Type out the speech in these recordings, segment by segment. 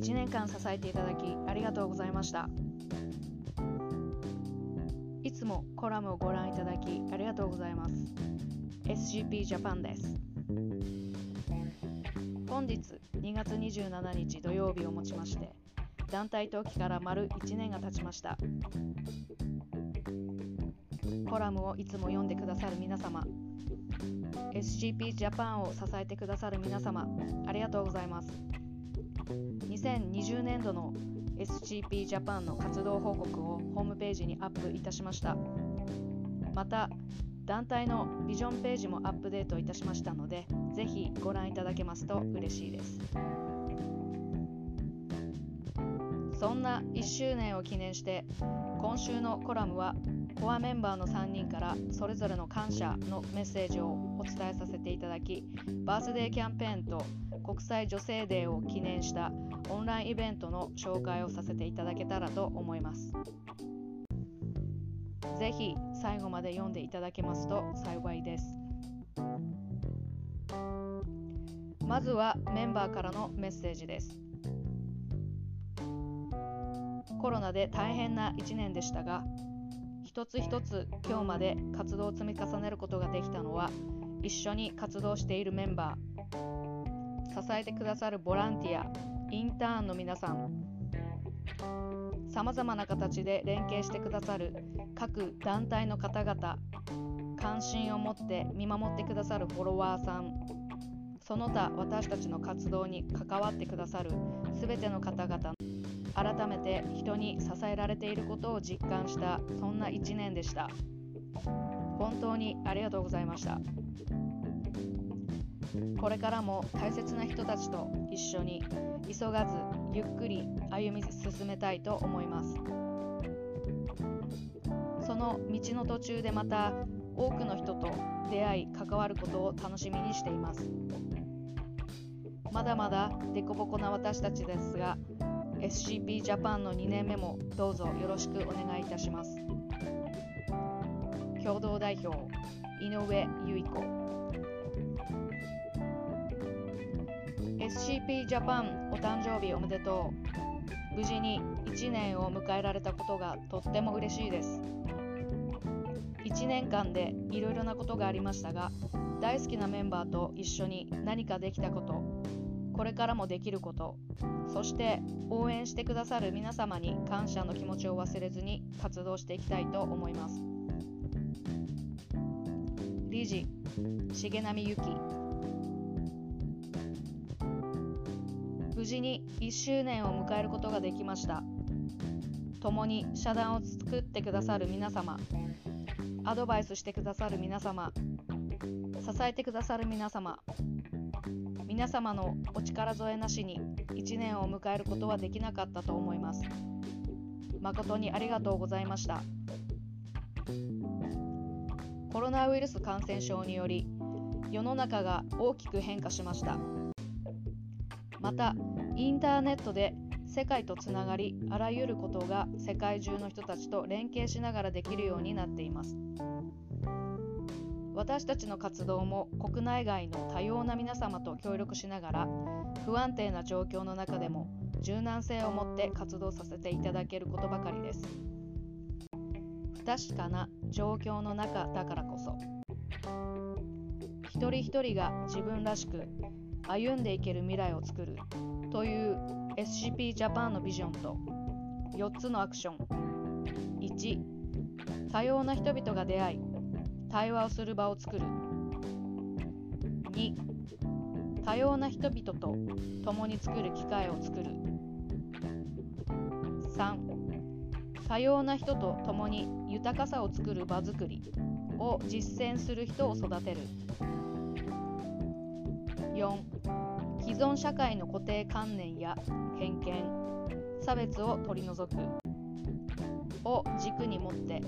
1年間支えていただきありがとうございました。いつもコラムをご覧いただきありがとうございます。SGP ジャパンです。本日2月27日土曜日をもちまして団体登記から丸1年が経ちました。コラムをいつも読んでくださる皆様 SCP ジャパンを支えてくださる皆様ありがとうございます。2020年度の SCP ジャパンの活動報告をホームページにアップいたしました。また団体のビジョンページもアップデートいたしましたのでぜひご覧いただけますと嬉しいです。そんな1周年を記念して今週のコラムはコアメンバーの3人からそれぞれの感謝のメッセージをお伝えさせていただきバースデーキャンペーンと国際女性デーを記念したオンラインイベントの紹介をさせていただけたらと思います。ぜひ最後まで読んでいただけますと幸いです。まずはメンバーからのメッセージです。コロナで大変な1年でしたが一つ一つ今日まで活動を積み重ねることができたのは一緒に活動しているメンバー支えてくださるボランティアインターンの皆さんさまざまな形で連携してくださる各団体の方々関心を持って見守ってくださるフォロワーさんその他私たちの活動に関わってくださる全ての方々改めて人に支えられていることを実感したそんな1年でした。本当にありがとうございました。これからも大切な人たちと一緒に急がずゆっくり歩み進めたいと思います。その道の途中でまた多くの人と出会い関わることを楽しみにしています。まだまだ凸凹な私たちですが SCP ジャパンの2年目もどうぞよろしくお願いいたします。共同代表井上由衣子。SCP ジャパンお誕生日おめでとう。無事に1年を迎えられたことがとっても嬉しいです。1年間でいろいろなことがありましたが大好きなメンバーと一緒に何かできたことこれからもできること。そして応援してくださる皆様に感謝の気持ちを忘れずに活動していきたいと思います。理事重波由紀無事に1周年を迎えることができました。共に社団を作ってくださる皆様。アドバイスしてくださる皆様。支えてくださる皆様。皆様のお力添えなしに1年を迎えることはできなかったと思います。誠にありがとうございました。コロナウイルス感染症により世の中が大きく変化しました。また、インターネットで世界とつながり、あらゆることが世界中の人たちと連携しながらできるようになっています。私たちの活動も国内外の多様な皆様と協力しながら不安定な状況の中でも柔軟性を持って活動させていただけることばかりです。不確かな状況の中だからこそ一人一人が自分らしく歩んでいける未来を作るという SCP ジャパンのビジョンと4つのアクション。1多様な人々が出会い対話をする場を作る。2多様な人々と共に作る機会を作る。3多様な人と共に豊かさを作る場づくりを実践する人を育てる。4既存社会の固定観念や偏見差別を取り除くを軸に持って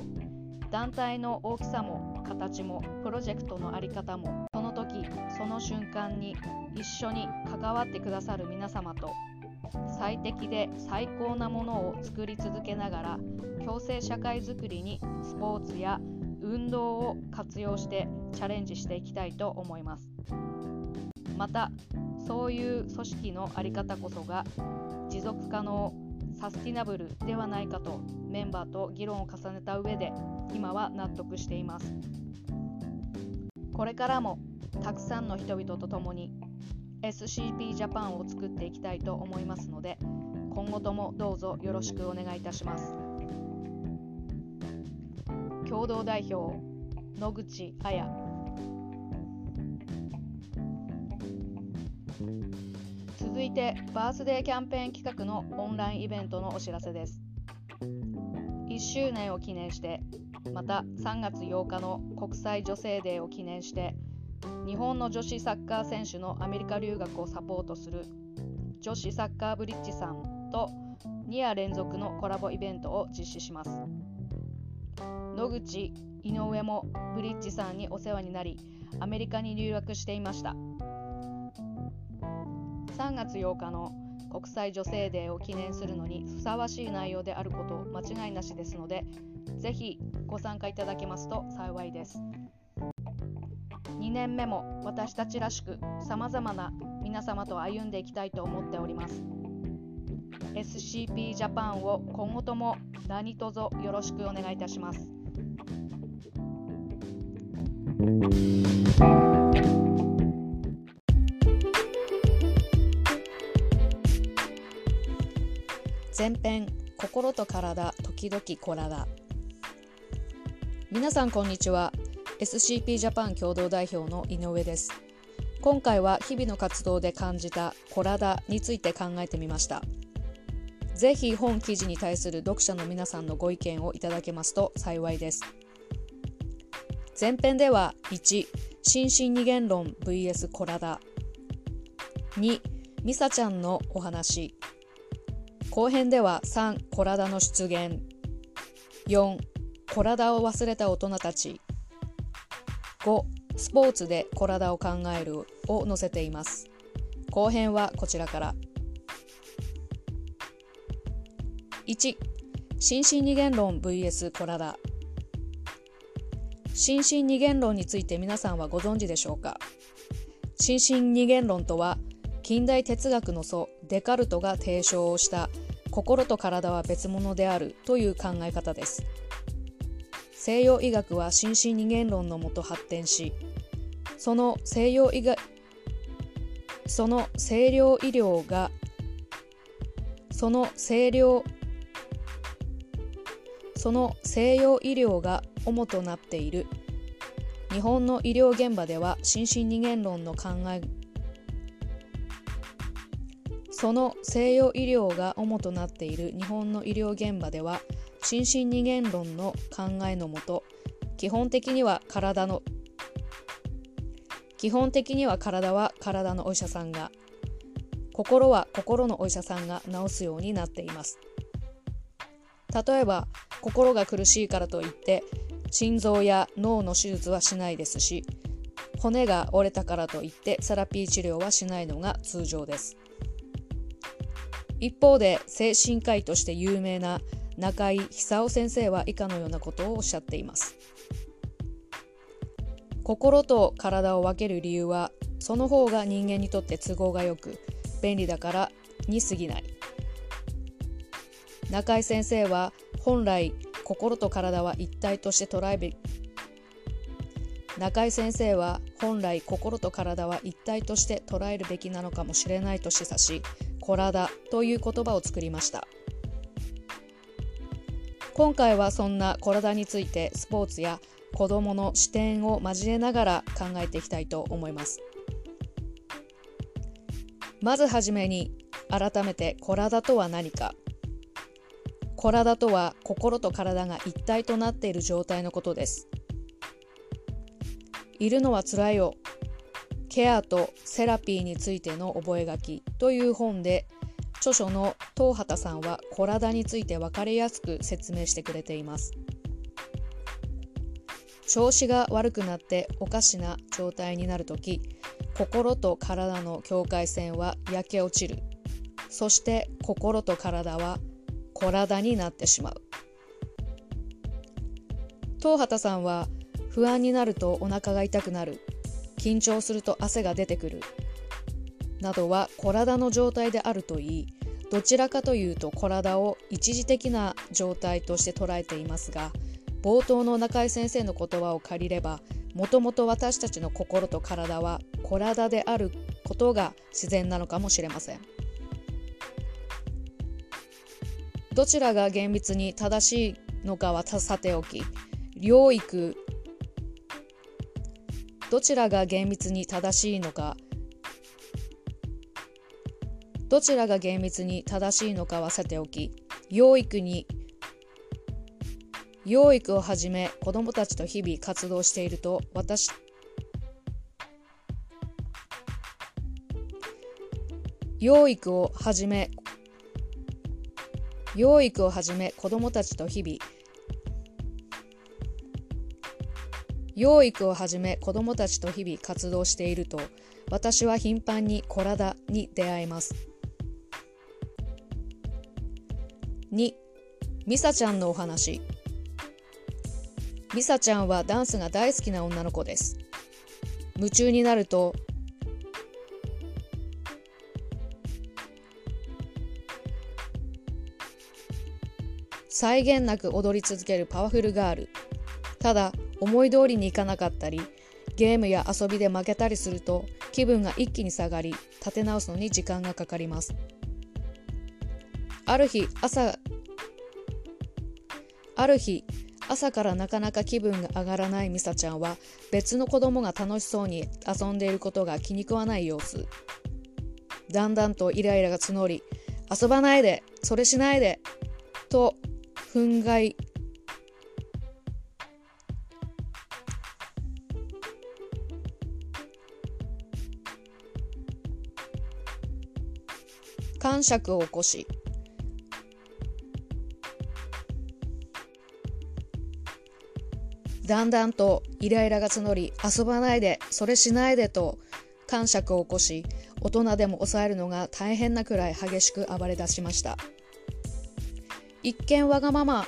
団体の大きさも形もプロジェクトの在り方もその時その瞬間に一緒に関わってくださる皆様と最適で最高なものを作り続けながら共生社会づくりにスポーツや運動を活用してチャレンジしていきたいと思います。またそういう組織の在り方こそが持続可能サスティナブルではないかとメンバーと議論を重ねた上で今は納得しています。これからもたくさんの人々と共に SCP ジャパンを作っていきたいと思いますので今後ともどうぞよろしくお願いいたします。共同代表野口彩。いてバースデーキャンペーン企画のオンラインイベントのお知らせです。1周年を記念してまた3月8日の国際女性デーを記念して日本の女子サッカー選手のアメリカ留学をサポートする女子サッカーブリッジさんと2夜連続のコラボイベントを実施します。野口井上もブリッジさんにお世話になりアメリカに留学していました。3月8日の国際女性デーを記念するのにふさわしい内容であること間違いなしですのでぜひご参加いただけますと幸いです。2年目も私たちらしくさまざまな皆様と歩んでいきたいと思っております。SCP ジャパンを今後とも何卒よろしくお願いいたします。前編心と体時々コラだ皆さんこんにちは。SCP ジャパン共同代表の井上です。今回は日々の活動で感じたコラダについて考えてみました。ぜひ本記事に対する読者の皆さんのご意見をいただけますと幸いです。前編では1心身二元論 vs コラダ2ミサちゃんのお話。後編では3コラダの出現。4コラダを忘れた大人たち。5スポーツでコラダを考える。を載せています。後編はこちらから。1心身二元論 vs コラダ。心身二元論について皆さんはご存知でしょうか？心身二元論とは近代哲学の祖デカルトが提唱をした心と体は別物であるという考え方です。西洋医学は心身二元論のもと発展しその西洋医学その清涼医療がその清涼その西洋医療が主となっている。日本の医療現場では心身二元論の考えその西洋医療が主となっている日本の医療現場では心身二元論の考えのもと基本的には体の基本的には体は体のお医者さんが心は心のお医者さんが治すようになっています。例えば心が苦しいからといって心臓や脳の手術はしないですし骨が折れたからといってセラピー治療はしないのが通常です。一方で精神科医として有名な中井久夫先生は以下のようなことをおっしゃっています。心と体を分ける理由はその方が人間にとって都合がよく便利だからに過ぎない。中井先生は本来心と体は一体として捉えべ中井先生は本来心と体は一体として捉えるべきなのかもしれないと示唆し「体」という言葉を作りました。今回はそんな体についてスポーツや子どもの視点を交えながら考えていきたいと思います。まずはじめに改めて体とは何か。体とは心と体が一体となっている状態のことです。いるのはつらいよケアとセラピーについての覚書という本で著書の東畑さんは体について分かりやすく説明してくれています。調子が悪くなっておかしな状態になるとき心と体の境界線は焼け落ちる。そして心と体は体になってしまう。東畑さんは不安になるとお腹が痛くなる。緊張すると汗が出てくる。などは体の状態であるといい。どちらかというと体を一時的な状態として捉えていますが冒頭の中井先生の言葉を借りればもともと私たちの心と体は体であることが自然なのかもしれません。どちらが厳密に正しいのかはさておき療育どちらが厳密に正しいのかどちらが厳密に正しいのかはさておき養育に養育をはじめ子どもたちと日々活動していると私養育をはじめ養育をはじめ子どもたちと日々養育をはじめ子どもたちと日々活動していると私は頻繁に体に出会います。2ミサちゃんのお話。ミサちゃんはダンスが大好きな女の子です。夢中になると際限なく踊り続けるパワフルガール。ただ思い通りにいかなかったりゲームや遊びで負けたりすると気分が一気に下がり立て直すのに時間がかかります。ある日朝ある日朝からなかなか気分が上がらないミサちゃんは別の子供が楽しそうに遊んでいることが気に食わない様子。だんだんとイライラが募り遊ばないでそれしないでと憤慨感触を起こし。だんだんとイライラが募り遊ばないでそれしないでと感触を起こし大人でも抑えるのが大変なくらい激しく暴れ出しました。一見わがまま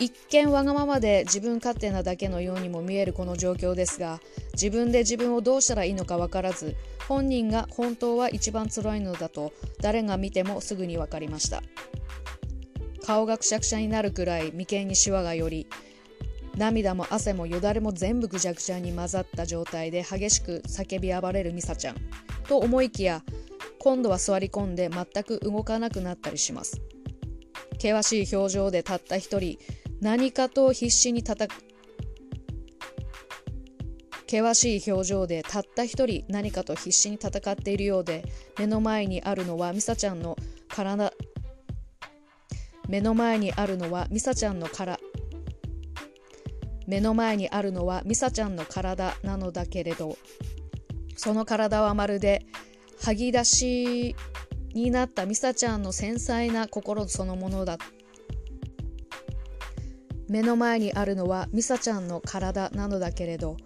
一見わがままで自分勝手なだけのようにも見えるこの状況ですが自分で自分をどうしたらいいのか分からず本人が本当は一番辛いのだと誰が見てもすぐに分かりました。顔がくしゃくしゃになるくらい眉間にしわが寄り涙も汗もよだれも全部ぐちゃぐちゃに混ざった状態で激しく叫び暴れるミサちゃん。と思いきや今度は座り込んで全く動かなくなったりします。険しい表情でたった一人何かと必死に戦険しい表情でたった一人何かと必死に戦っているようで目の前にあるのはミサちゃんの体目の前にあるのはミサちゃんのから目の前にあるのはミサちゃんの体なのだけれどその体はまるで剥ぎ出しになったミサちゃんの繊細な心そのものだった。目の前にあるのはミサちゃんの体なのだけれど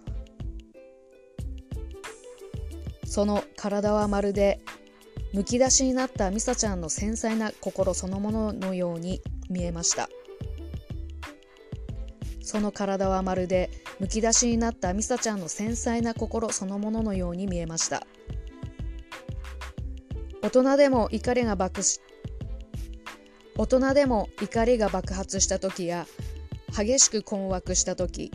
その体はまるでむき出しになったミサちゃんの繊細な心そのもののように見えました。その体はまるでむき出しになったミサちゃんの繊細な心そのもののように見えました。大人でも怒りが爆し大人でも怒りが爆発した時や激しく困惑した時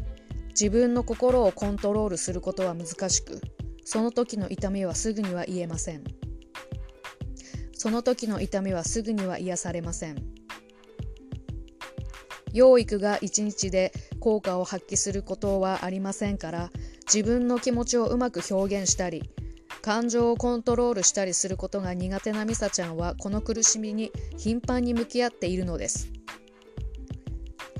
自分の心をコントロールすることは難しくその時の痛みはすぐには言えません。その時の痛みはすぐには癒されません。養育が一日で効果を発揮することはありませんから自分の気持ちをうまく表現したり感情をコントロールしたりすることが苦手なミサちゃんはこの苦しみに頻繁に向き合っているのです。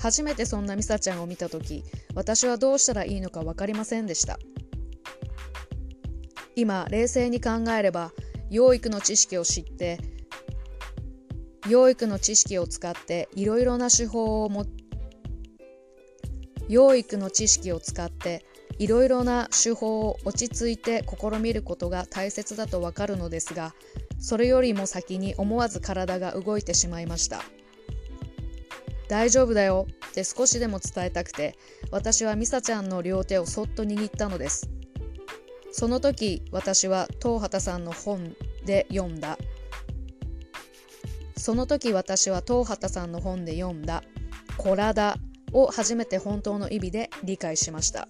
初めてそんなミサちゃんを見た時私はどうしたらいいのか分かりませんでした。今冷静に考えれば養育の知識を知って養育の知識を使っていろいろな手法をも養育の知識を使っていろいろな手法を落ち着いて試みることが大切だとわかるのですがそれよりも先に思わず体が動いてしまいました。大丈夫だよ。って少しでも伝えたくて私はミサちゃんの両手をそっと握ったのです。その時私は東畑さんの本で読んだ。その時私は東畑さんの本で読んだ「コラダ」を初めて本当の意味で理解しました。